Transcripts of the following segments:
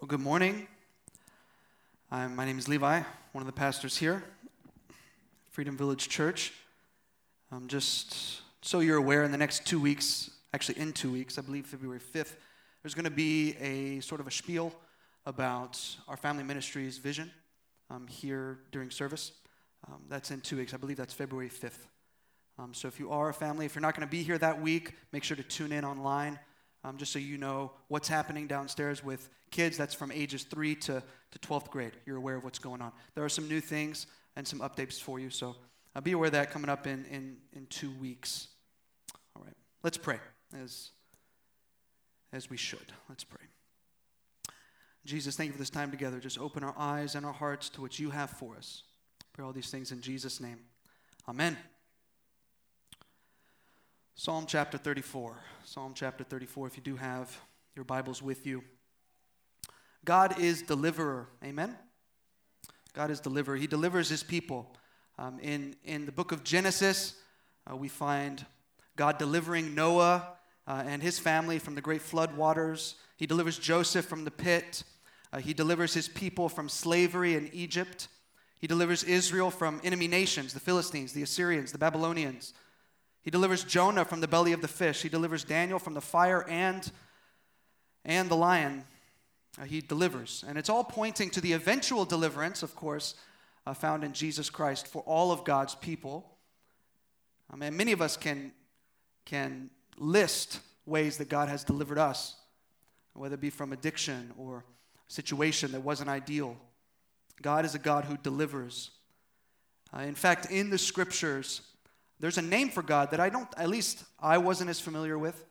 Well, good morning. I'm, my name is Levi, one of the pastors here, Freedom Village Church. Um, just so you're aware, in the next two weeks, actually in two weeks, I believe February 5th, there's going to be a sort of a spiel about our family ministry's vision um, here during service. Um, that's in two weeks. I believe that's February 5th. Um, so if you are a family, if you're not going to be here that week, make sure to tune in online um, just so you know what's happening downstairs with kids. That's from ages 3 to, to 12th grade. You're aware of what's going on. There are some new things and some updates for you, so uh, be aware of that coming up in, in, in two weeks. All right, let's pray as, as we should. Let's pray. Jesus, thank you for this time together. Just open our eyes and our hearts to what you have for us. Pray all these things in Jesus' name. Amen. Psalm chapter 34. Psalm chapter 34, if you do have your Bibles with you. God is deliverer. Amen? God is deliverer. He delivers his people. Um, in, in the book of Genesis, uh, we find God delivering Noah uh, and his family from the great flood waters. He delivers Joseph from the pit. Uh, he delivers his people from slavery in Egypt. He delivers Israel from enemy nations, the Philistines, the Assyrians, the Babylonians. He delivers Jonah from the belly of the fish. He delivers Daniel from the fire and, and the lion. Uh, he delivers. And it's all pointing to the eventual deliverance, of course, uh, found in Jesus Christ for all of God's people. I mean, many of us can, can list ways that God has delivered us, whether it be from addiction or situation that wasn't ideal. God is a God who delivers. Uh, in fact, in the scriptures, there's a name for God that I don't, at least I wasn't as familiar with.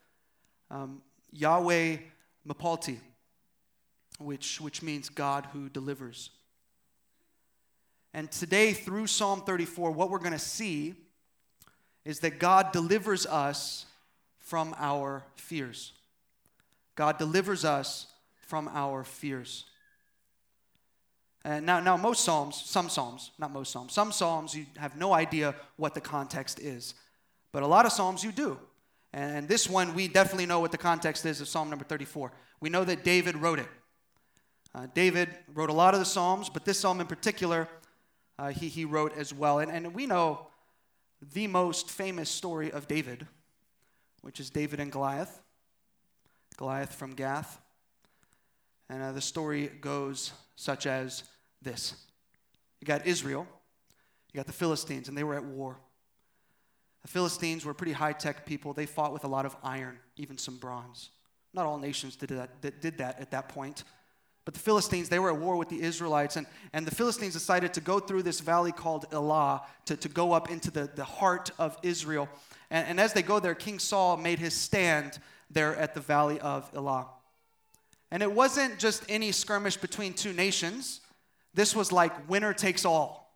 Um, Yahweh Mephalti, which, which means God who delivers. And today, through Psalm 34, what we're going to see is that God delivers us from our fears. God delivers us from our fears. And now, now, most Psalms, some Psalms, not most Psalms, some Psalms you have no idea what the context is. But a lot of Psalms you do. And this one, we definitely know what the context is of Psalm number 34. We know that David wrote it. Uh, David wrote a lot of the Psalms, but this Psalm in particular, uh, he, he wrote as well. And, and we know the most famous story of David, which is David and Goliath. Goliath from Gath. And uh, the story goes such as this You got Israel, you got the Philistines, and they were at war. The Philistines were pretty high tech people. They fought with a lot of iron, even some bronze. Not all nations did that, that did that at that point. But the Philistines, they were at war with the Israelites, and, and the Philistines decided to go through this valley called Elah to, to go up into the, the heart of Israel. And, and as they go there, King Saul made his stand there at the valley of Elah. And it wasn't just any skirmish between two nations, this was like winner takes all.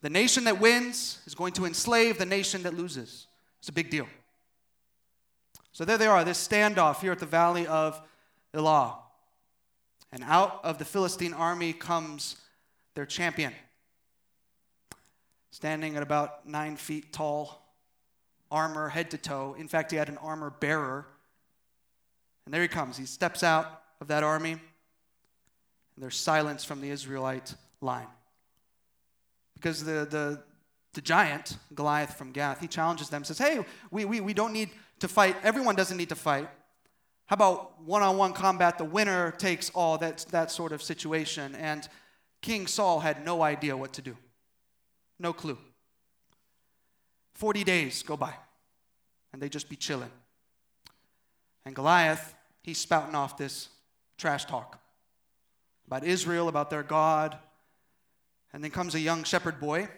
The nation that wins is going to enslave the nation that loses. It's a big deal. So there they are, this standoff here at the valley of Elah. And out of the Philistine army comes their champion, standing at about nine feet tall, armor head to toe. In fact, he had an armor bearer and there he comes. He steps out of that army, and there's silence from the Israelite line. Because the, the, the giant, Goliath from Gath, he challenges them, says, Hey, we, we, we don't need to fight. Everyone doesn't need to fight. How about one on one combat? The winner takes all, that, that sort of situation. And King Saul had no idea what to do, no clue. 40 days go by, and they just be chilling. And Goliath he's spouting off this trash talk about Israel, about their God. And then comes a young shepherd boy.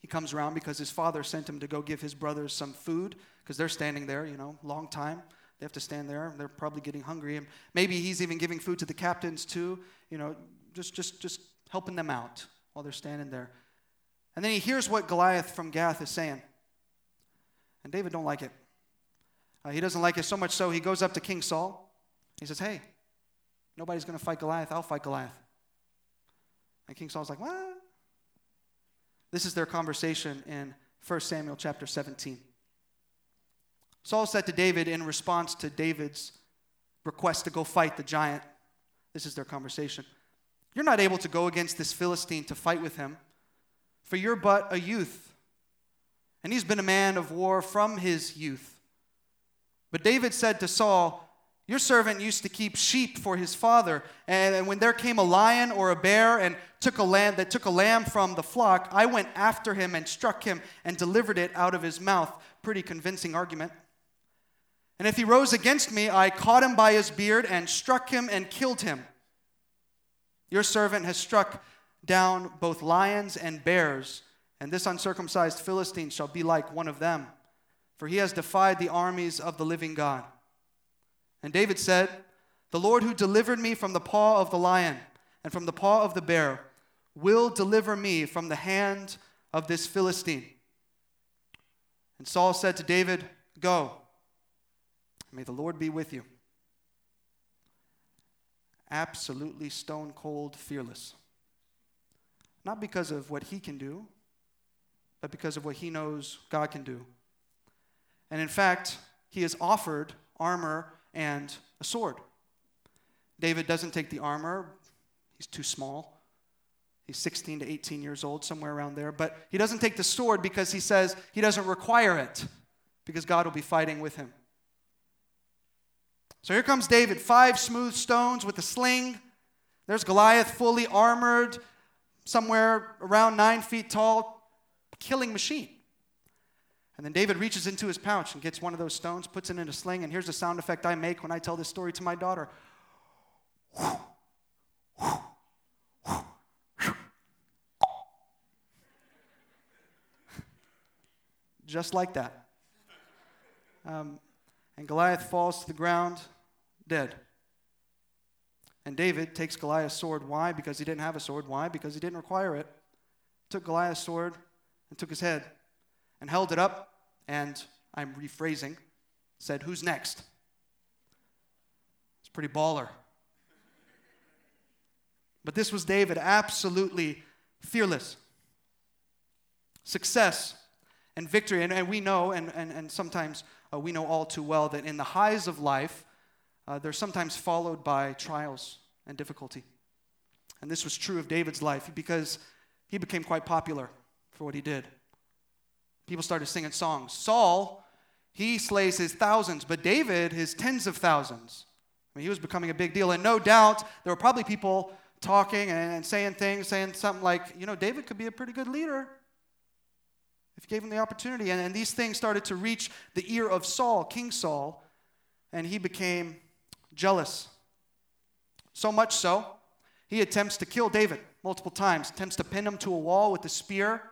He comes around because his father sent him to go give his brothers some food because they're standing there, you know, long time. They have to stand there. They're probably getting hungry. And maybe he's even giving food to the captains too, you know, just, just, just helping them out while they're standing there. And then he hears what Goliath from Gath is saying. And David don't like it. Uh, he doesn't like it so much so he goes up to King Saul. He says, Hey, nobody's going to fight Goliath. I'll fight Goliath. And King Saul's like, What? This is their conversation in 1 Samuel chapter 17. Saul said to David in response to David's request to go fight the giant, This is their conversation. You're not able to go against this Philistine to fight with him, for you're but a youth. And he's been a man of war from his youth. But David said to Saul, Your servant used to keep sheep for his father, and when there came a lion or a bear and took a lamb that took a lamb from the flock, I went after him and struck him and delivered it out of his mouth. Pretty convincing argument. And if he rose against me, I caught him by his beard and struck him and killed him. Your servant has struck down both lions and bears, and this uncircumcised Philistine shall be like one of them, for he has defied the armies of the living God. And David said, The Lord who delivered me from the paw of the lion and from the paw of the bear will deliver me from the hand of this Philistine. And Saul said to David, Go, may the Lord be with you absolutely stone cold fearless. Not because of what he can do, but because of what he knows God can do. And in fact, he is offered armor and a sword. David doesn't take the armor, he's too small. He's 16 to 18 years old, somewhere around there. But he doesn't take the sword because he says he doesn't require it, because God will be fighting with him. So here comes David, five smooth stones with a sling. There's Goliath, fully armored, somewhere around nine feet tall, killing machine. And then David reaches into his pouch and gets one of those stones, puts it in a sling, and here's the sound effect I make when I tell this story to my daughter. Just like that. Um, and Goliath falls to the ground, dead. And David takes Goliath's sword. Why? Because he didn't have a sword. Why? Because he didn't require it. Took Goliath's sword and took his head and held it up, and I'm rephrasing, said, Who's next? It's pretty baller. But this was David, absolutely fearless. Success and victory. And, and we know, and, and, and sometimes uh, we know all too well that in the highs of life, uh, they're sometimes followed by trials and difficulty. And this was true of David's life because he became quite popular for what he did. People started singing songs. Saul, he slays his thousands, but David, his tens of thousands. I mean, he was becoming a big deal. And no doubt, there were probably people talking and saying things, saying something like, you know, David could be a pretty good leader if you gave him the opportunity. And, and these things started to reach the ear of Saul, King Saul, and he became jealous. So much so, he attempts to kill David multiple times, attempts to pin him to a wall with a spear.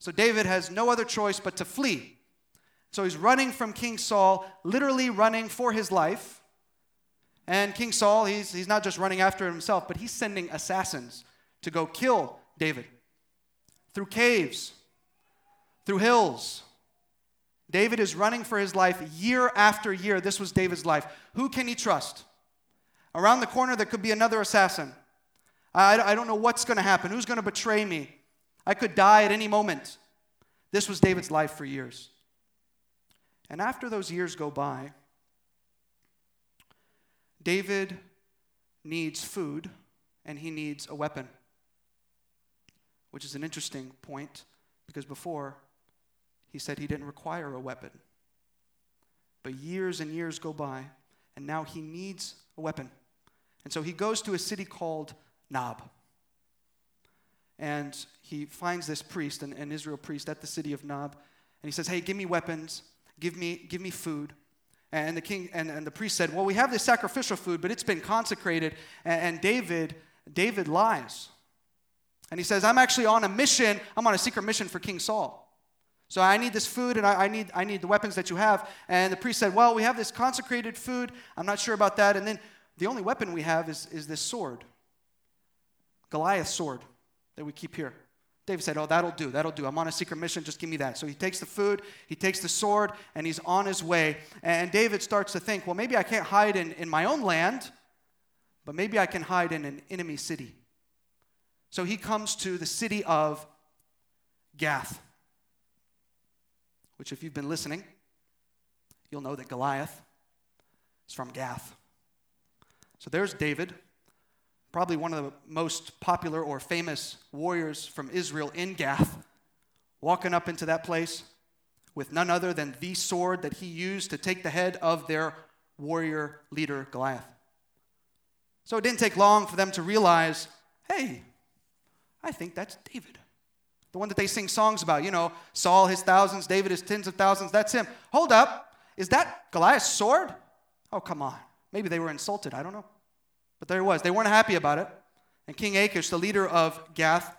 So David has no other choice but to flee. So he's running from King Saul, literally running for his life. And King Saul, he's, he's not just running after himself, but he's sending assassins to go kill David through caves, through hills. David is running for his life year after year. This was David's life. Who can he trust? Around the corner, there could be another assassin. I, I don't know what's going to happen. Who's going to betray me? I could die at any moment. This was David's life for years. And after those years go by, David needs food and he needs a weapon, which is an interesting point because before he said he didn't require a weapon. But years and years go by, and now he needs a weapon. And so he goes to a city called Nob. And he finds this priest, an, an Israel priest, at the city of Nob. And he says, Hey, give me weapons, give me, give me food. And the king and, and the priest said, Well, we have this sacrificial food, but it's been consecrated. And, and David, David lies. And he says, I'm actually on a mission, I'm on a secret mission for King Saul. So I need this food and I, I, need, I need the weapons that you have. And the priest said, Well, we have this consecrated food. I'm not sure about that. And then the only weapon we have is, is this sword Goliath's sword that we keep here. David said, Oh, that'll do. That'll do. I'm on a secret mission. Just give me that. So he takes the food, he takes the sword, and he's on his way. And David starts to think, Well, maybe I can't hide in, in my own land, but maybe I can hide in an enemy city. So he comes to the city of Gath which, if you've been listening, you'll know that Goliath is from Gath. So there's David probably one of the most popular or famous warriors from Israel in Gath, walking up into that place with none other than the sword that he used to take the head of their warrior leader, Goliath. So it didn't take long for them to realize hey, I think that's David. The one that they sing songs about, you know, Saul his thousands, David his tens of thousands, that's him. Hold up, is that Goliath's sword? Oh, come on. Maybe they were insulted, I don't know. But there it was. They weren't happy about it. And King Achish, the leader of Gath,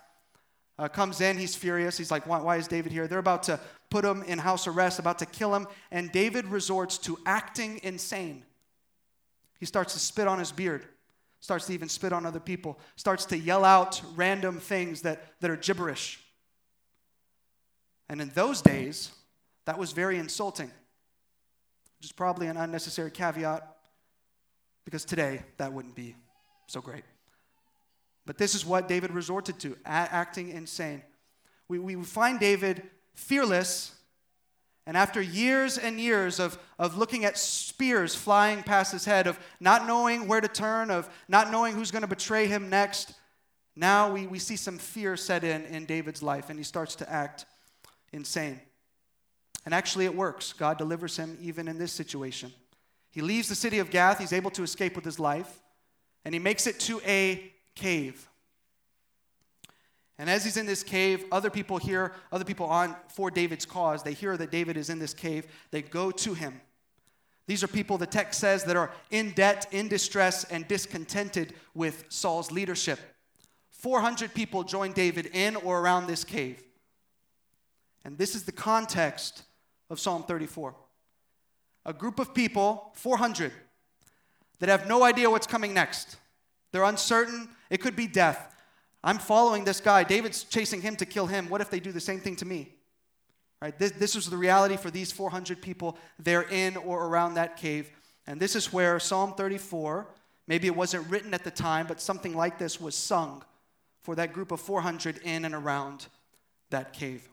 uh, comes in. He's furious. He's like, why, why is David here? They're about to put him in house arrest, about to kill him. And David resorts to acting insane. He starts to spit on his beard, starts to even spit on other people, starts to yell out random things that, that are gibberish. And in those days, that was very insulting, which is probably an unnecessary caveat because today that wouldn't be so great. But this is what David resorted to, acting insane. We, we find David fearless, and after years and years of, of looking at spears flying past his head, of not knowing where to turn, of not knowing who's going to betray him next, now we, we see some fear set in in David's life, and he starts to act insane. And actually, it works. God delivers him even in this situation. He leaves the city of Gath, he's able to escape with his life, and he makes it to a cave. And as he's in this cave, other people hear, other people on for David's cause, they hear that David is in this cave. They go to him. These are people, the text says, that are in debt, in distress, and discontented with Saul's leadership. 400 people join David in or around this cave. And this is the context of Psalm 34 a group of people, 400, that have no idea what's coming next. They're uncertain. It could be death. I'm following this guy. David's chasing him to kill him. What if they do the same thing to me? Right? This, this was the reality for these 400 people. They're in or around that cave. And this is where Psalm 34, maybe it wasn't written at the time, but something like this was sung for that group of 400 in and around that cave.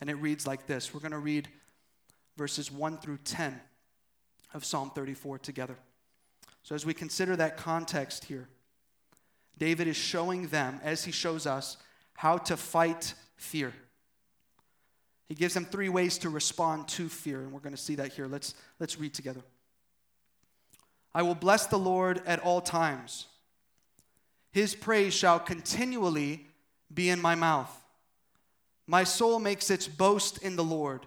And it reads like this. We're going to read verses 1 through 10 of Psalm 34 together. So, as we consider that context here, David is showing them, as he shows us, how to fight fear. He gives them three ways to respond to fear, and we're going to see that here. Let's, let's read together. I will bless the Lord at all times. His praise shall continually be in my mouth. My soul makes its boast in the Lord.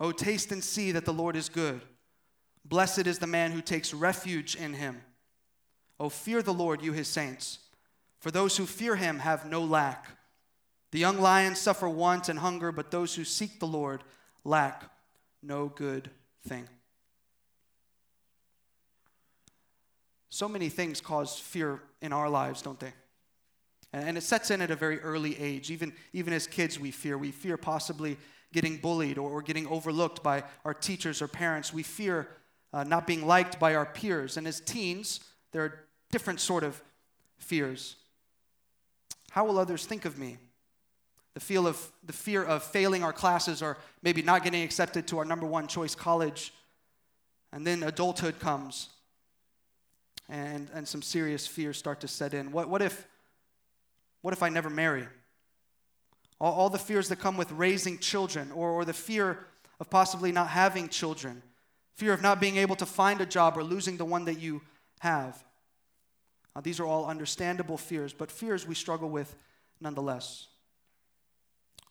Oh, taste and see that the Lord is good. Blessed is the man who takes refuge in him. Oh, fear the Lord, you his saints, for those who fear him have no lack. The young lions suffer want and hunger, but those who seek the Lord lack no good thing. So many things cause fear in our lives, don't they? And it sets in at a very early age. Even, even as kids, we fear. We fear possibly getting bullied or, getting overlooked by our teachers or parents. We fear uh, not being liked by our peers. And as teens, there are different sort of fears. How will others think of me? The, feel of, the fear of failing our classes or maybe not getting accepted to our number one choice college. And then adulthood comes and, and some serious fears start to set in. What, what if what if I never marry? All, all the fears that come with raising children, or, or the fear of possibly not having children, fear of not being able to find a job or losing the one that you have. Now, these are all understandable fears, but fears we struggle with nonetheless.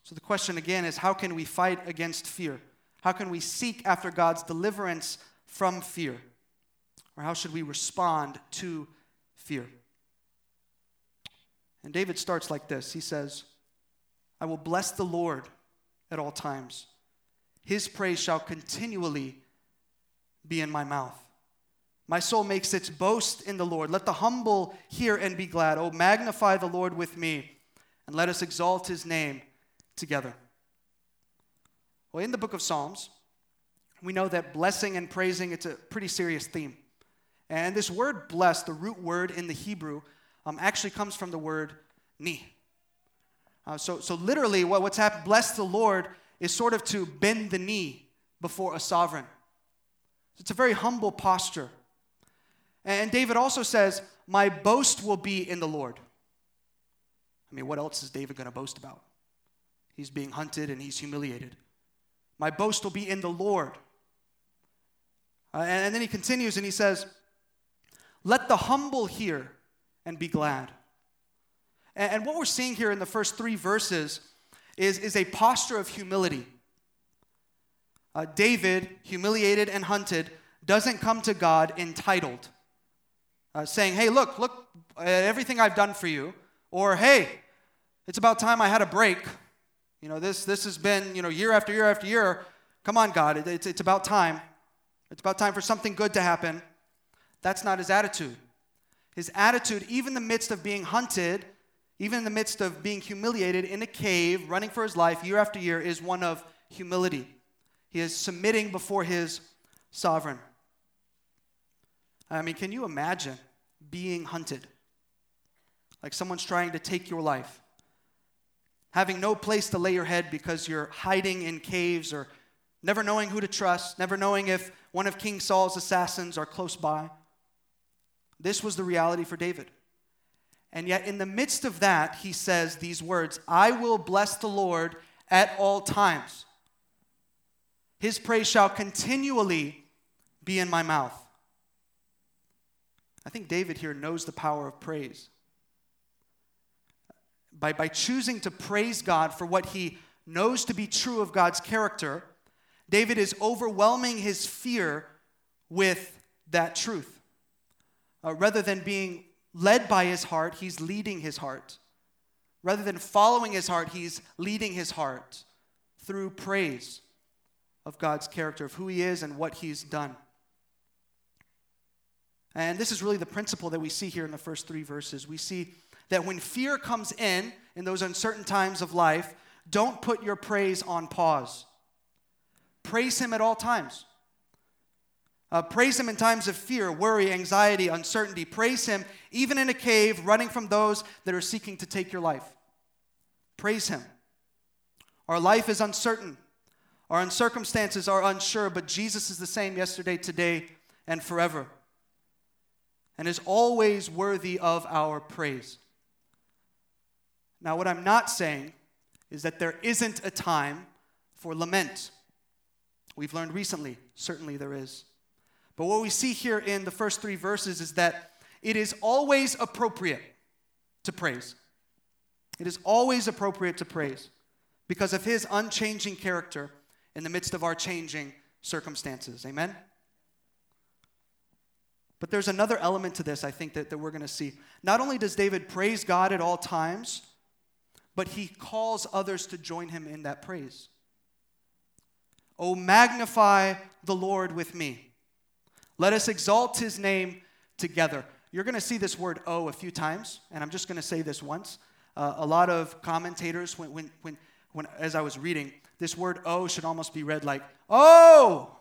So the question again is how can we fight against fear? How can we seek after God's deliverance from fear? Or how should we respond to fear? And David starts like this He says, I will bless the Lord at all times. His praise shall continually be in my mouth. My soul makes its boast in the Lord. Let the humble hear and be glad. Oh, magnify the Lord with me, and let us exalt his name together. Well, in the book of Psalms, we know that blessing and praising it's a pretty serious theme. And this word blessed, the root word in the Hebrew, um, actually comes from the word ni. Uh, so, so literally, what, what's happened, bless the Lord, is sort of to bend the knee before a sovereign. It's a very humble posture. And David also says, My boast will be in the Lord. I mean, what else is David going to boast about? He's being hunted and he's humiliated. My boast will be in the Lord. Uh, and, and then he continues and he says, Let the humble hear and be glad. And, what we're seeing here in the first three verses is, is a posture of humility. Uh, David, humiliated and hunted, doesn't come to God entitled, uh, saying, Hey, look, look at everything I've done for you. Or, Hey, it's about time I had a break. You know, this, this has been, you know, year after year after year. Come on, God, it, it's, it's about time. It's about time for something good to happen. That's not his attitude. His attitude, even in the midst of being hunted, even in the midst of being humiliated in a cave, running for his life year after year, is one of humility. He is submitting before his sovereign. I mean, can you imagine being hunted? Like someone's trying to take your life. Having no place to lay your head because you're hiding in caves or never knowing who to trust, never knowing if one of King Saul's assassins are close by. This was the reality for David. And yet, in the midst of that, he says these words I will bless the Lord at all times. His praise shall continually be in my mouth. I think David here knows the power of praise. By, by choosing to praise God for what he knows to be true of God's character, David is overwhelming his fear with that truth. Uh, rather than being led by his heart, he's leading his heart. Rather than following his heart, he's leading his heart through praise of God's character, of who he is and what he's done. And this is really the principle that we see here in the first three verses. We see that when fear comes in, in those uncertain times of life, don't put your praise on pause. Praise him at all times. Uh, praise Him in times of fear, worry, anxiety, uncertainty. Praise Him even in a cave, running from those that are seeking to take your life. Praise Him. Our life is uncertain, our circumstances are unsure, but Jesus is the same yesterday, today, and forever, and is always worthy of our praise. Now, what I'm not saying is that there isn't a time for lament. We've learned recently, certainly there is. But what we see here in the first three verses is that it is always appropriate to praise. It is always appropriate to praise because of his unchanging character in the midst of our changing circumstances. Amen? But there's another element to this, I think, that, that we're going to see. Not only does David praise God at all times, but he calls others to join him in that praise. Oh, magnify the Lord with me. Let us exalt his name together. You're going to see this word oh a few times, and I'm just going to say this once. Uh, a lot of commentators, when, when, when, when, as I was reading, this word oh should almost be read like, oh!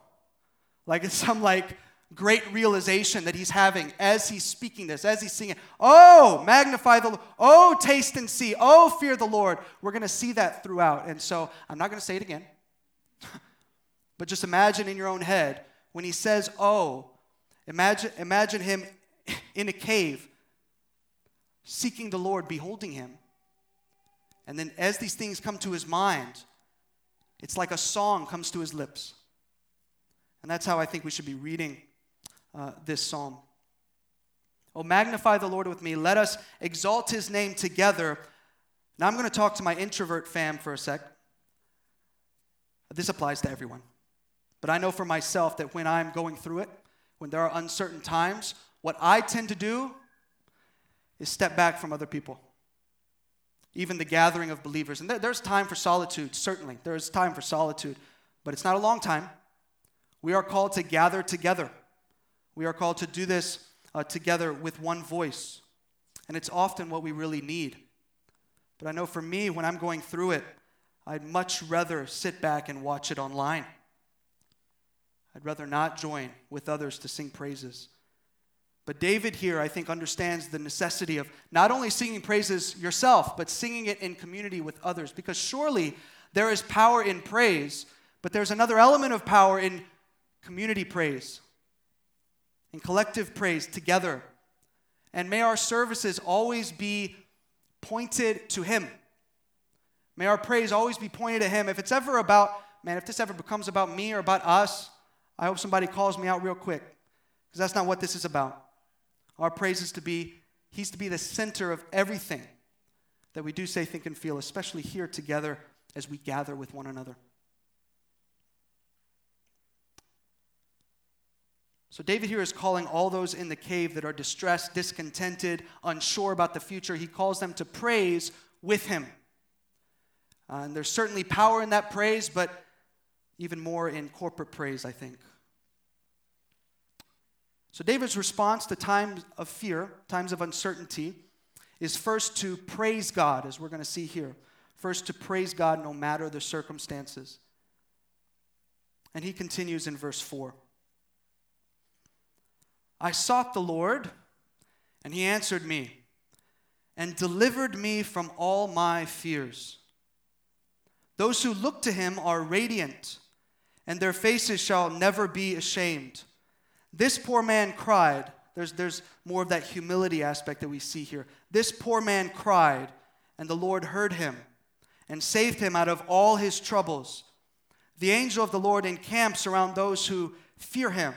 Like it's some like great realization that he's having as he's speaking this, as he's singing. Oh, magnify the Lord. Oh, taste and see. Oh, fear the Lord. We're going to see that throughout. And so I'm not going to say it again. but just imagine in your own head when he says, Oh, imagine, imagine him in a cave seeking the Lord, beholding him. And then as these things come to his mind, it's like a song comes to his lips. And that's how I think we should be reading uh, this psalm. Oh, magnify the Lord with me. Let us exalt his name together. Now I'm going to talk to my introvert fam for a sec. This applies to everyone. But I know for myself that when I'm going through it, when there are uncertain times, what I tend to do is step back from other people. Even the gathering of believers. And there's time for solitude, certainly. There's time for solitude, but it's not a long time. We are called to gather together We are called to do this uh, together with one voice. And it's often what we really need. But I know for me, when I'm going through it, I'd much rather sit back and watch it online. I'd rather not join with others to sing praises. But David here, I think, understands the necessity of not only singing praises yourself, but singing it in community with others. Because surely there is power in praise, but there's another element of power in community praise, in collective praise together. And may our services always be pointed to Him. May our praise always be pointed at Him. If it's ever about, man, if this ever becomes about me or about us, I hope somebody calls me out real quick because that's not what this is about. Our praise is to be, He's to be the center of everything that we do say, think, and feel, especially here together as we gather with one another. So, David here is calling all those in the cave that are distressed, discontented, unsure about the future, he calls them to praise with him. Uh, and there's certainly power in that praise, but even more in corporate praise, I think. So, David's response to times of fear, times of uncertainty, is first to praise God, as we're going to see here. First, to praise God no matter the circumstances. And he continues in verse 4 I sought the Lord, and he answered me and delivered me from all my fears. Those who look to him are radiant, and their faces shall never be ashamed. This poor man cried. There's, there's more of that humility aspect that we see here. This poor man cried, and the Lord heard him and saved him out of all his troubles. The angel of the Lord encamps around those who fear him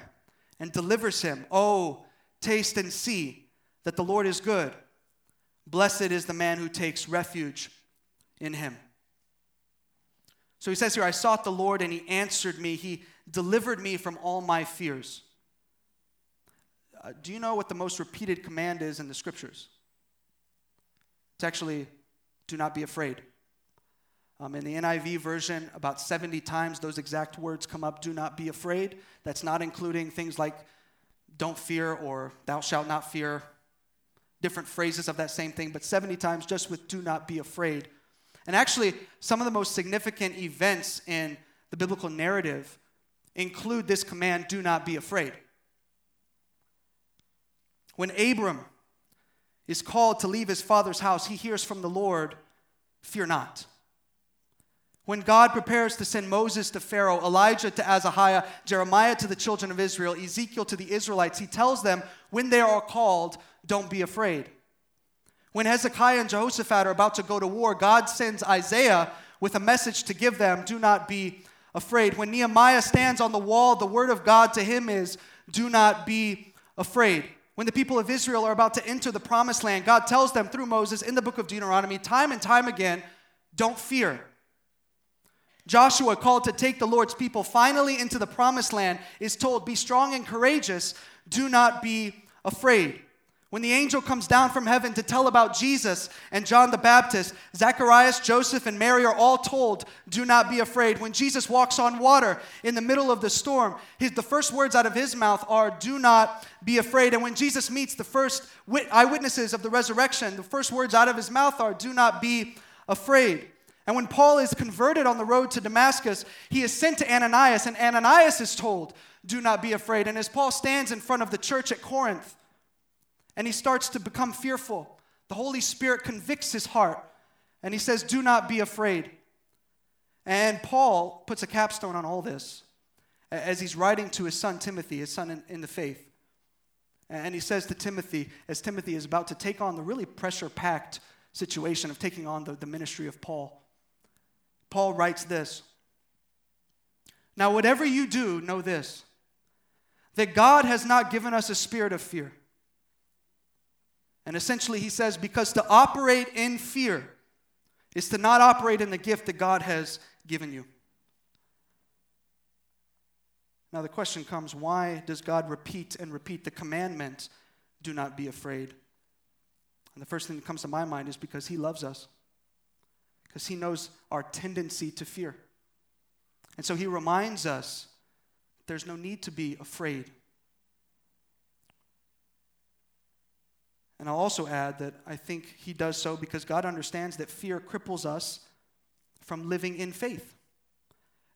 and delivers him. Oh, taste and see that the Lord is good. Blessed is the man who takes refuge in him. So he says here, I sought the Lord and he answered me. He delivered me from all my fears. Uh, do you know what the most repeated command is in the scriptures? It's actually, do not be afraid. Um, in the NIV version, about 70 times those exact words come up do not be afraid. That's not including things like don't fear or thou shalt not fear, different phrases of that same thing, but 70 times just with do not be afraid. And actually, some of the most significant events in the biblical narrative include this command do not be afraid. When Abram is called to leave his father's house, he hears from the Lord, Fear not. When God prepares to send Moses to Pharaoh, Elijah to Ahaziah, Jeremiah to the children of Israel, Ezekiel to the Israelites, he tells them, when they are called, don't be afraid. When Hezekiah and Jehoshaphat are about to go to war, God sends Isaiah with a message to give them, do not be afraid. When Nehemiah stands on the wall, the word of God to him is, do not be afraid. When the people of Israel are about to enter the promised land, God tells them through Moses in the book of Deuteronomy, time and time again, don't fear. Joshua, called to take the Lord's people finally into the promised land, is told, Be strong and courageous, do not be afraid. When the angel comes down from heaven to tell about Jesus and John the Baptist, Zacharias, Joseph, and Mary are all told, Do not be afraid. When Jesus walks on water in the middle of the storm, his, the first words out of his mouth are, Do not be afraid. And when Jesus meets the first eyewitnesses of the resurrection, the first words out of his mouth are, Do not be afraid. And when Paul is converted on the road to Damascus, he is sent to Ananias, and Ananias is told, Do not be afraid. And as Paul stands in front of the church at Corinth, and he starts to become fearful. The Holy Spirit convicts his heart and he says, Do not be afraid. And Paul puts a capstone on all this as he's writing to his son Timothy, his son in, in the faith. And he says to Timothy, as Timothy is about to take on the really pressure packed situation of taking on the, the ministry of Paul, Paul writes this Now, whatever you do, know this that God has not given us a spirit of fear and essentially, he says, because to operate in fear is to not operate in the gift that God has given you. Now, the question comes why does God repeat and repeat the commandment, do not be afraid? And the first thing that comes to my mind is because he loves us, because he knows our tendency to fear. And so he reminds us there's no need to be afraid. And I'll also add that I think he does so because God understands that fear cripples us from living in faith.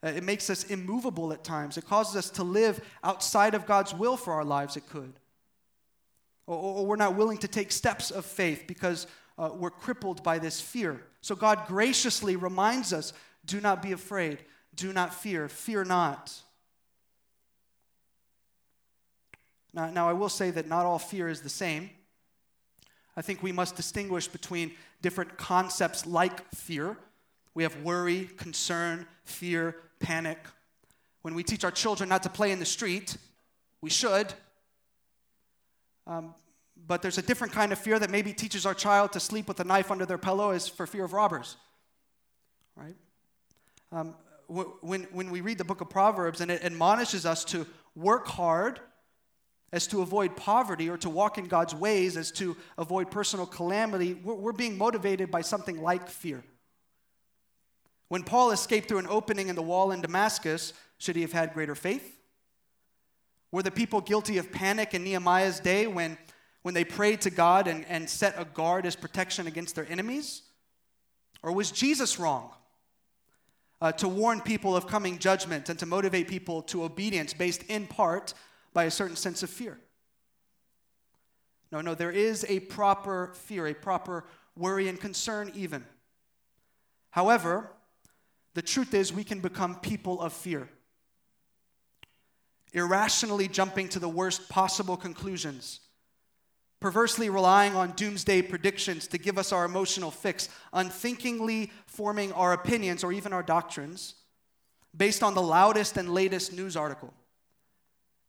Uh, it makes us immovable at times. It causes us to live outside of God's will for our lives, it could. Or, or we're not willing to take steps of faith because uh, we're crippled by this fear. So God graciously reminds us do not be afraid, do not fear, fear not. Now, now, I will say that not all fear is the same. I think we must distinguish between different concepts like fear. We have worry, concern, fear, panic. When we teach our children not to play in the street, we should. Um, but there's a different kind of fear that maybe teaches our child to sleep with a knife under their pillow is for fear of robbers, right? Um, when, when we read the book of Proverbs and it admonishes us to work hard as to avoid poverty or to walk in God's ways as to avoid personal calamity, we're, we're being motivated by something like fear. When Paul escaped through an opening in the wall in Damascus, should he have had greater faith? Were the people guilty of panic in Nehemiah's day when, when they prayed to God and, and set a guard as protection against their enemies? Or was Jesus wrong uh, to warn people of coming judgment and to motivate people to obedience based in part by a certain sense of fear? No, no, there is a proper fear, a proper worry and concern, even. However, the truth is, we can become people of fear, irrationally jumping to the worst possible conclusions, perversely relying on doomsday predictions to give us our emotional fix, unthinkingly forming our opinions or even our doctrines based on the loudest and latest news article.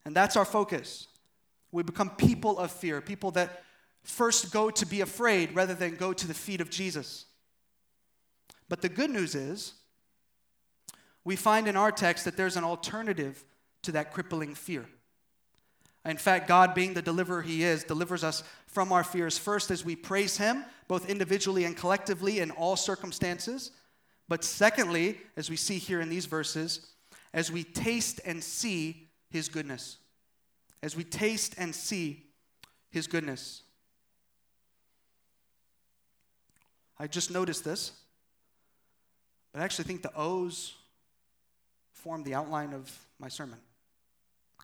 And that's our focus. We become people of fear, people that first go to be afraid rather than go to the feet of Jesus. But the good news is, we find in our text that there's an alternative to that crippling fear. In fact, God, being the deliverer He is, delivers us from our fears first as we praise Him, both individually and collectively in all circumstances. But secondly, as we see here in these verses, as we taste and see His goodness. As we taste and see His goodness. I just noticed this, but I actually think the O's form the outline of my sermon.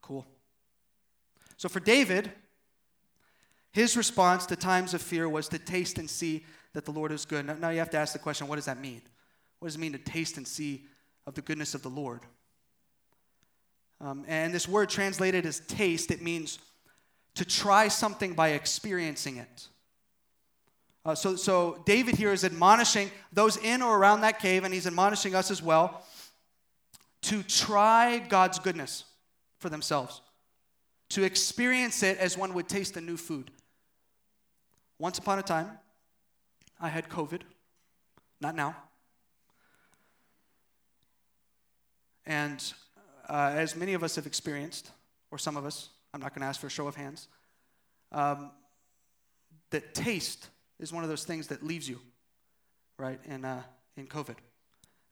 Cool. So for David, his response to times of fear was to taste and see that the Lord is good. Now you have to ask the question what does that mean? What does it mean to taste and see of the goodness of the Lord? Um, and this word translated as taste, it means to try something by experiencing it. Uh, so, so David here is admonishing those in or around that cave, and he's admonishing us as well to try God's goodness for themselves, to experience it as one would taste a new food. Once upon a time, I had COVID, not now. And uh, as many of us have experienced, or some of us, I'm not going to ask for a show of hands, um, that taste is one of those things that leaves you, right, in, uh, in COVID.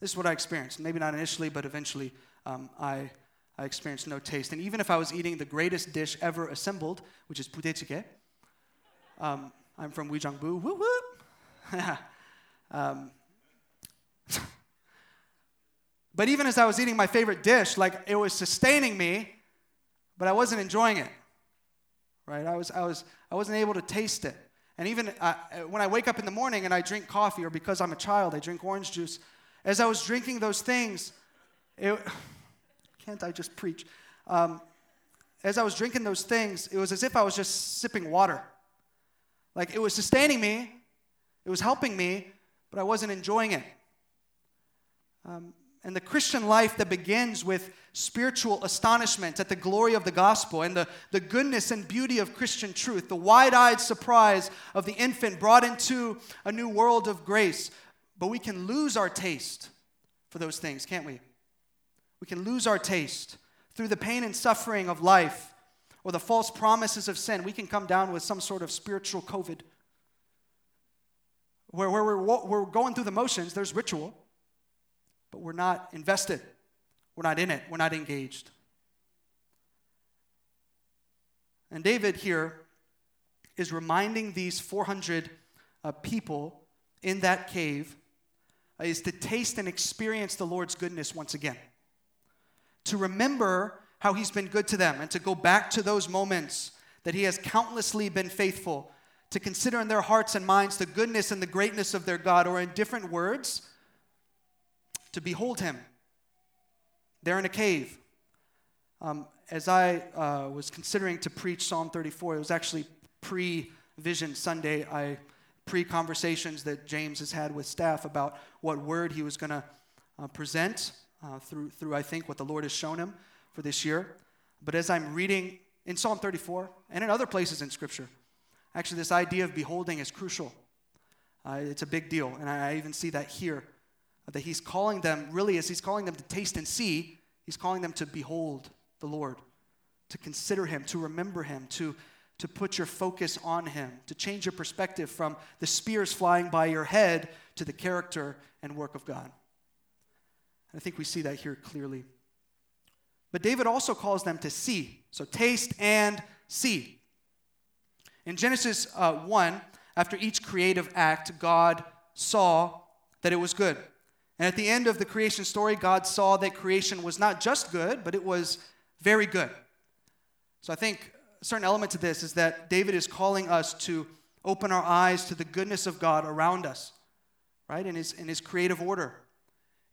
This is what I experienced. Maybe not initially, but eventually um, I, I experienced no taste. And even if I was eating the greatest dish ever assembled, which is budaejjigae, um, I'm from Uijeongbu, whoop whoop. um, but even as I was eating my favorite dish, like it was sustaining me, but I wasn't enjoying it. Right? I was, I was, I wasn't able to taste it. And even uh, when I wake up in the morning and I drink coffee, or because I'm a child, I drink orange juice, as I was drinking those things, it, can't I just preach? Um, as I was drinking those things, it was as if I was just sipping water. Like it was sustaining me, it was helping me, but I wasn't enjoying it. Um, and the Christian life that begins with spiritual astonishment at the glory of the gospel and the, the goodness and beauty of Christian truth, the wide eyed surprise of the infant brought into a new world of grace, but we can lose our taste for those things, can't we? We can lose our taste through the pain and suffering of life or the false promises of sin. We can come down with some sort of spiritual COVID where, where we're, we're going through the motions, there's ritual, but we're not invested. We're not in it. We're not engaged. And David here is reminding these 400 uh, people in that cave uh, is to taste and experience the Lord's goodness once again. To remember how he's been good to them and to go back to those moments that he has countlessly been faithful, to consider in their hearts and minds the goodness and the greatness of their God, or in different words, to behold him. They're in a cave. Um, as I uh, was considering to preach Psalm 34, it was actually pre Vision Sunday. I pre conversations that James has had with staff about what word he was going to uh, present uh, through, through, I think, what the Lord has shown him for this year. But as I'm reading in Psalm 34 and in other places in Scripture, actually, this idea of beholding is crucial. Uh, it's a big deal. And I, I even see that here that he's calling them, really, as he's calling them to taste and see, he's calling them to behold the Lord, to consider him, to remember him, to, to put your focus on him, to change your perspective from the spears flying by your head to the character and work of God. I think we see that here clearly. But David also calls them to see. So taste and see. In Genesis uh, 1, after each creative act, God saw that it was good. And at the end of the creation story, God saw that creation was not just good, but it was very good. So I think a certain element to this is that David is calling us to open our eyes to the goodness of God around us, right? In his, in his creative order,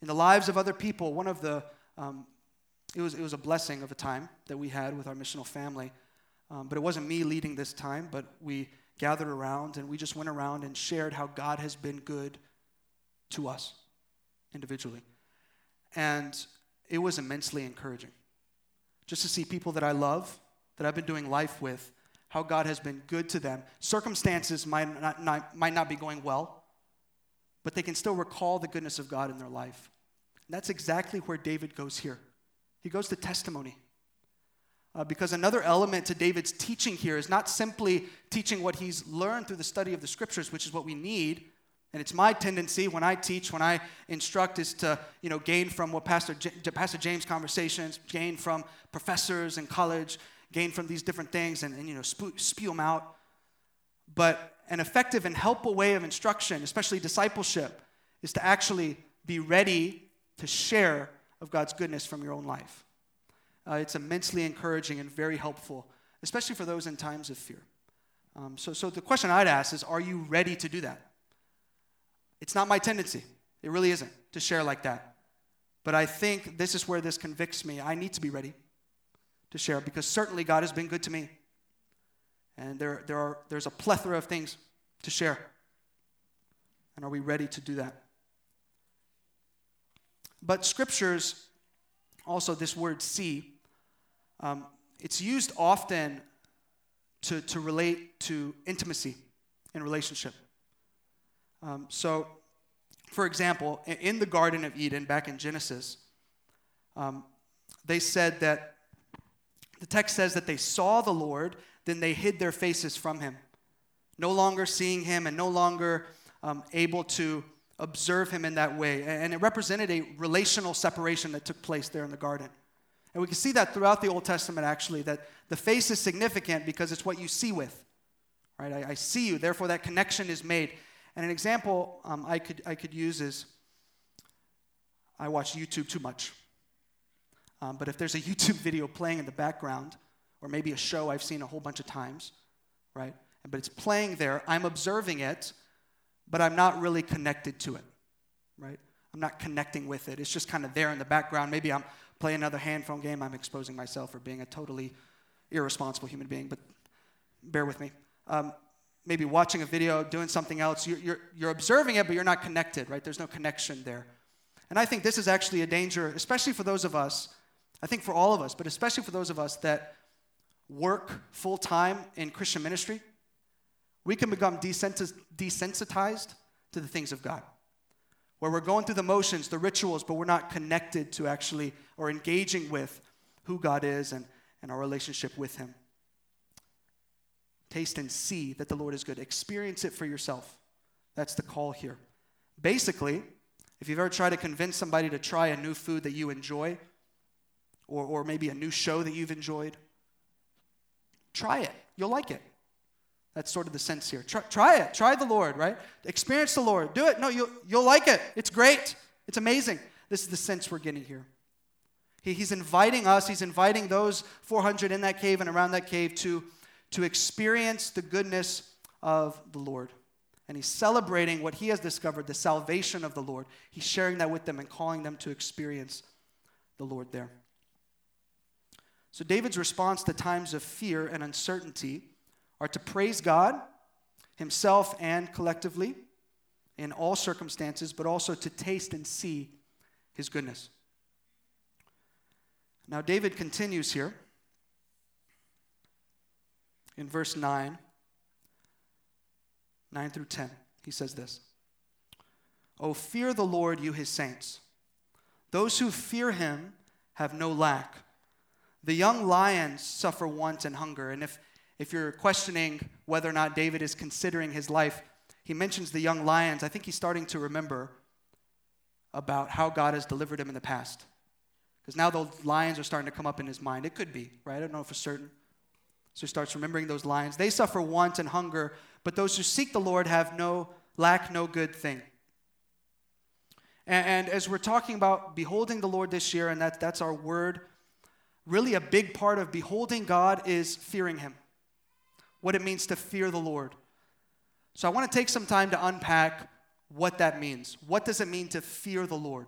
in the lives of other people. One of the, um, it, was, it was a blessing of a time that we had with our missional family. Um, but it wasn't me leading this time, but we gathered around and we just went around and shared how God has been good to us individually. And it was immensely encouraging just to see people that I love, that I've been doing life with, how God has been good to them. Circumstances might not, not, might not be going well, but they can still recall the goodness of God in their life. And that's exactly where David goes here. He goes to testimony. Uh, because another element to David's teaching here is not simply teaching what he's learned through the study of the scriptures, which is what we need, and it's my tendency when I teach, when I instruct, is to you know gain from what Pastor J- Pastor James conversations, gain from professors in college, gain from these different things, and, and you know spew, spew them out. But an effective and helpful way of instruction, especially discipleship, is to actually be ready to share of God's goodness from your own life. Uh, it's immensely encouraging and very helpful, especially for those in times of fear. Um, so, so the question I'd ask is, are you ready to do that? It's not my tendency. It really isn't to share like that. But I think this is where this convicts me. I need to be ready to share because certainly God has been good to me. And there, there are, there's a plethora of things to share. And are we ready to do that? But scriptures, also this word see, um, it's used often to, to relate to intimacy in relationship. Um, so, for example, in the Garden of Eden, back in Genesis, um, they said that the text says that they saw the Lord, then they hid their faces from him, no longer seeing him and no longer um, able to observe him in that way. And it represented a relational separation that took place there in the garden. And we can see that throughout the Old Testament, actually, that the face is significant because it's what you see with. Right? I, I see you, therefore, that connection is made. And an example um, I, could, I could use is I watch YouTube too much. Um, but if there's a YouTube video playing in the background, or maybe a show I've seen a whole bunch of times, right? But it's playing there, I'm observing it, but I'm not really connected to it, right? I'm not connecting with it. It's just kind of there in the background. Maybe I'm playing another handphone game. I'm exposing myself for being a totally irresponsible human being, but bear with me. Um, maybe watching a video, doing something else. You're, you're, you're observing it, but you're not connected, right? There's no connection there. And I think this is actually a danger, especially for those of us, I think for all of us, but especially for those of us that work full time in Christian ministry. We can become desensitized to the things of God, where we're going through the motions, the rituals, but we're not connected to actually or engaging with who God is and, and our relationship with Him. Taste and see that the Lord is good. Experience it for yourself. That's the call here. Basically, if you've ever tried to convince somebody to try a new food that you enjoy, or, or maybe a new show that you've enjoyed, try it. You'll like it. That's sort of the sense here. Try, try it. Try the Lord, right? Experience the Lord. Do it. No, you'll, you'll like it. It's great. It's amazing. This is the sense we're getting here. He, he's inviting us, he's inviting those 400 in that cave and around that cave to, to experience the goodness of the Lord. And he's celebrating what he has discovered, the salvation of the Lord. He's sharing that with them and calling them to experience the Lord there. So, David's response to times of fear and uncertainty are to praise God, himself and collectively, in all circumstances, but also to taste and see his goodness. Now, David continues here in verse 9, 9 through 10. He says this Oh, fear the Lord, you his saints. Those who fear him have no lack. The young lions suffer want and hunger. And if, if you're questioning whether or not David is considering his life, he mentions the young lions. I think he's starting to remember about how God has delivered him in the past. Because now those lions are starting to come up in his mind. It could be, right? I don't know for certain. So he starts remembering those lines. They suffer want and hunger, but those who seek the Lord have no lack no good thing. And, and as we're talking about beholding the Lord this year, and that, that's our word, really a big part of beholding God is fearing Him. What it means to fear the Lord. So I want to take some time to unpack what that means. What does it mean to fear the Lord?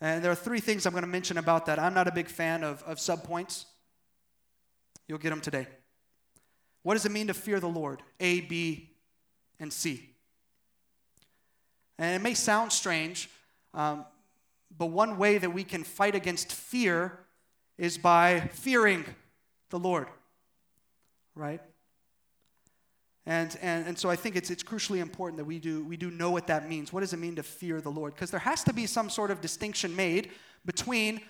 And there are three things I'm going to mention about that. I'm not a big fan of, of subpoints. You'll get them today. What does it mean to fear the Lord? A, B, and C. And it may sound strange, um, but one way that we can fight against fear is by fearing the Lord, right? And, and, and so I think it's, it's crucially important that we do, we do know what that means. What does it mean to fear the Lord? Because there has to be some sort of distinction made between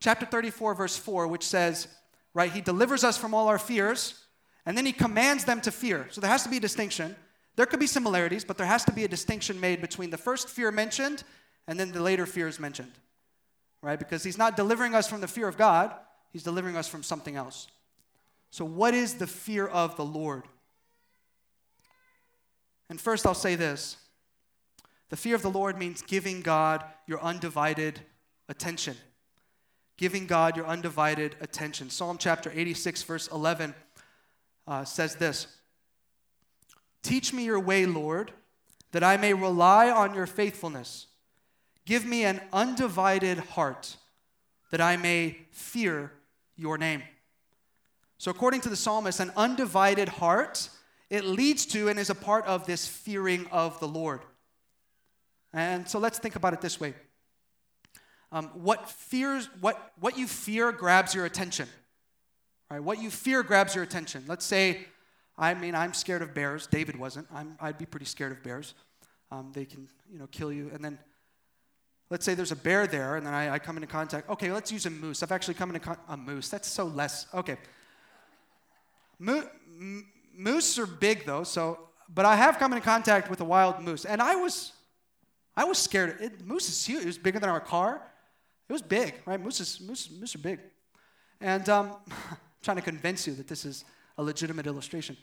chapter 34, verse 4, which says, right, He delivers us from all our fears, and then He commands them to fear. So there has to be a distinction. There could be similarities, but there has to be a distinction made between the first fear mentioned and then the later fears mentioned, right? Because He's not delivering us from the fear of God, He's delivering us from something else. So, what is the fear of the Lord? And first, I'll say this the fear of the Lord means giving God your undivided attention. Giving God your undivided attention. Psalm chapter 86, verse 11 uh, says this Teach me your way, Lord, that I may rely on your faithfulness. Give me an undivided heart, that I may fear your name. So, according to the psalmist, an undivided heart it leads to and is a part of this fearing of the Lord. And so let's think about it this way. Um, what fears, what, what you fear grabs your attention. Right? What you fear grabs your attention. Let's say, I mean, I'm scared of bears. David wasn't. I'm, I'd be pretty scared of bears. Um, they can, you know, kill you. And then, let's say there's a bear there, and then I, I come into contact. Okay, let's use a moose. I've actually come into con- a moose. That's so less. Okay. Mo- moose are big though, so but I have come into contact with a wild moose, and I was I was scared. It, moose is huge. It was bigger than our car. It was big, right? Moose moose, moose are big, and um, I'm trying to convince you that this is a legitimate illustration.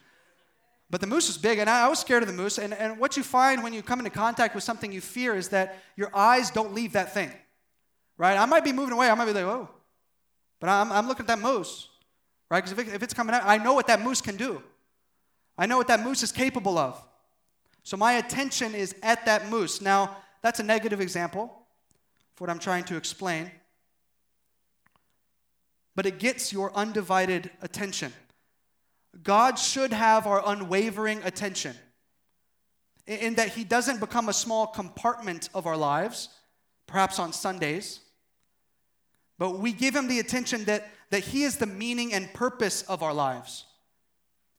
But the moose was big, and I, I was scared of the moose. And, and what you find when you come into contact with something you fear is that your eyes don't leave that thing, right? I might be moving away. I might be like, whoa. But I'm, I'm looking at that moose, right? Because if, it, if it's coming out, I know what that moose can do. I know what that moose is capable of. So my attention is at that moose. Now, that's a negative example for what I'm trying to explain. But it gets your undivided attention. God should have our unwavering attention in that He doesn't become a small compartment of our lives, perhaps on Sundays, but we give Him the attention that, that He is the meaning and purpose of our lives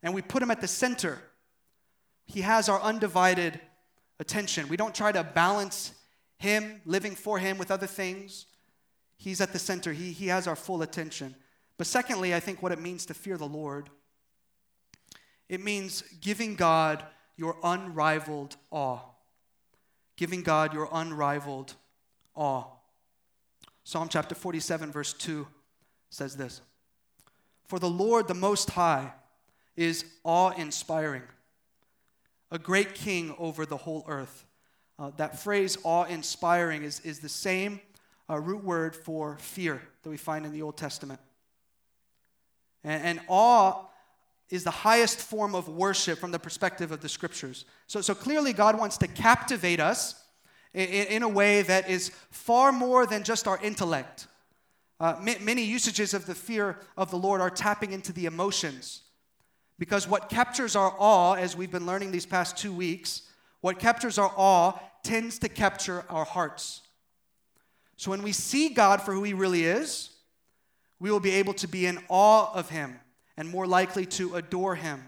and we put him at the center. He has our undivided attention. We don't try to balance him, living for him, with other things. He's at the center, he, he has our full attention. But secondly, I think what it means to fear the Lord, it means giving God your unrivaled awe. Giving God your unrivaled awe. Psalm chapter 47, verse 2 says this For the Lord, the Most High, is awe inspiring. A great king over the whole earth. Uh, that phrase, awe inspiring, is, is the same uh, root word for fear that we find in the Old Testament. And, and awe is the highest form of worship from the perspective of the scriptures. So, so clearly, God wants to captivate us in, in a way that is far more than just our intellect. Uh, many usages of the fear of the Lord are tapping into the emotions. Because what captures our awe, as we've been learning these past two weeks, what captures our awe tends to capture our hearts. So when we see God for who He really is, we will be able to be in awe of Him and more likely to adore Him.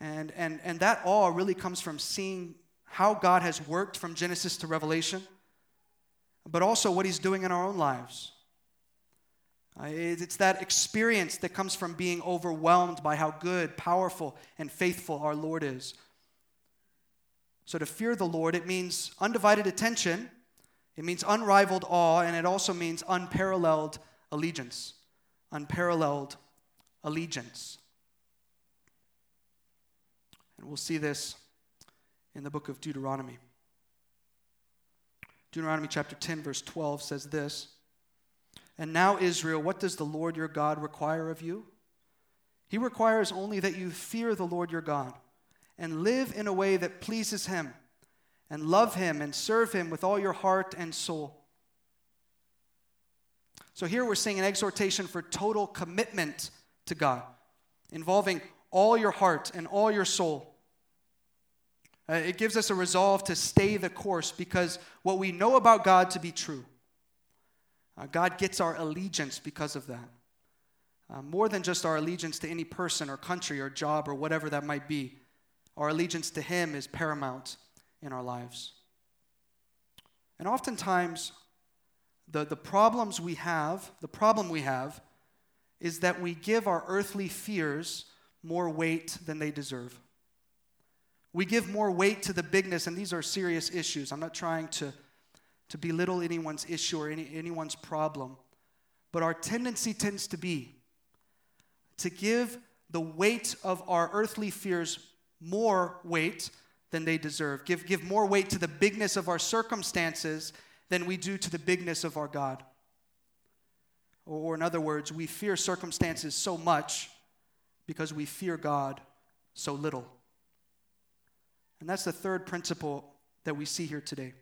And, and, and that awe really comes from seeing how God has worked from Genesis to Revelation, but also what He's doing in our own lives. Uh, it's that experience that comes from being overwhelmed by how good, powerful, and faithful our Lord is. So, to fear the Lord, it means undivided attention, it means unrivaled awe, and it also means unparalleled allegiance. Unparalleled allegiance. And we'll see this in the book of Deuteronomy. Deuteronomy chapter 10, verse 12 says this And now, Israel, what does the Lord your God require of you? He requires only that you fear the Lord your God and live in a way that pleases him and love him and serve him with all your heart and soul. So here we're seeing an exhortation for total commitment to God, involving all your heart and all your soul. Uh, it gives us a resolve to stay the course because what we know about God to be true, uh, God gets our allegiance because of that. Uh, more than just our allegiance to any person or country or job or whatever that might be, our allegiance to Him is paramount in our lives. And oftentimes, the, the problems we have, the problem we have, is that we give our earthly fears more weight than they deserve. We give more weight to the bigness, and these are serious issues. I'm not trying to, to belittle anyone's issue or any, anyone's problem, but our tendency tends to be to give the weight of our earthly fears more weight than they deserve, give, give more weight to the bigness of our circumstances than we do to the bigness of our God. Or, or in other words, we fear circumstances so much because we fear God so little. And that's the third principle that we see here today.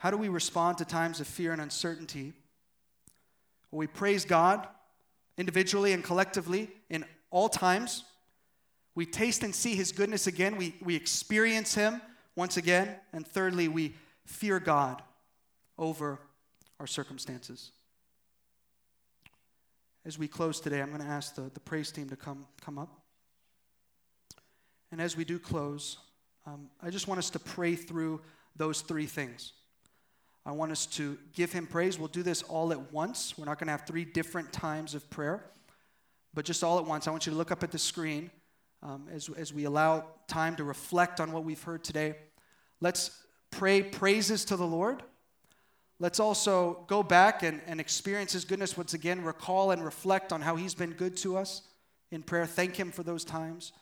How do we respond to times of fear and uncertainty? Well, we praise God individually and collectively in all times. We taste and see his goodness again. We, we experience him once again. And thirdly, we fear God over our circumstances. As we close today, I'm going to ask the, the praise team to come, come up. And as we do close, um, I just want us to pray through those three things. I want us to give him praise. We'll do this all at once. We're not going to have three different times of prayer, but just all at once. I want you to look up at the screen um, as, as we allow time to reflect on what we've heard today. Let's pray praises to the Lord. Let's also go back and, and experience His goodness once again, recall and reflect on how He's been good to us in prayer. Thank Him for those times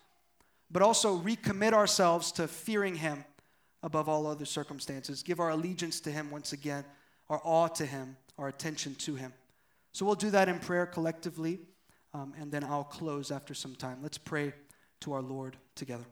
but also recommit ourselves to fearing Him above all other circumstances. Give our allegiance to Him once again, our awe to Him, our attention to Him. So we'll do that in prayer collectively, um, and then I'll close after some time. Let's pray to our Lord together.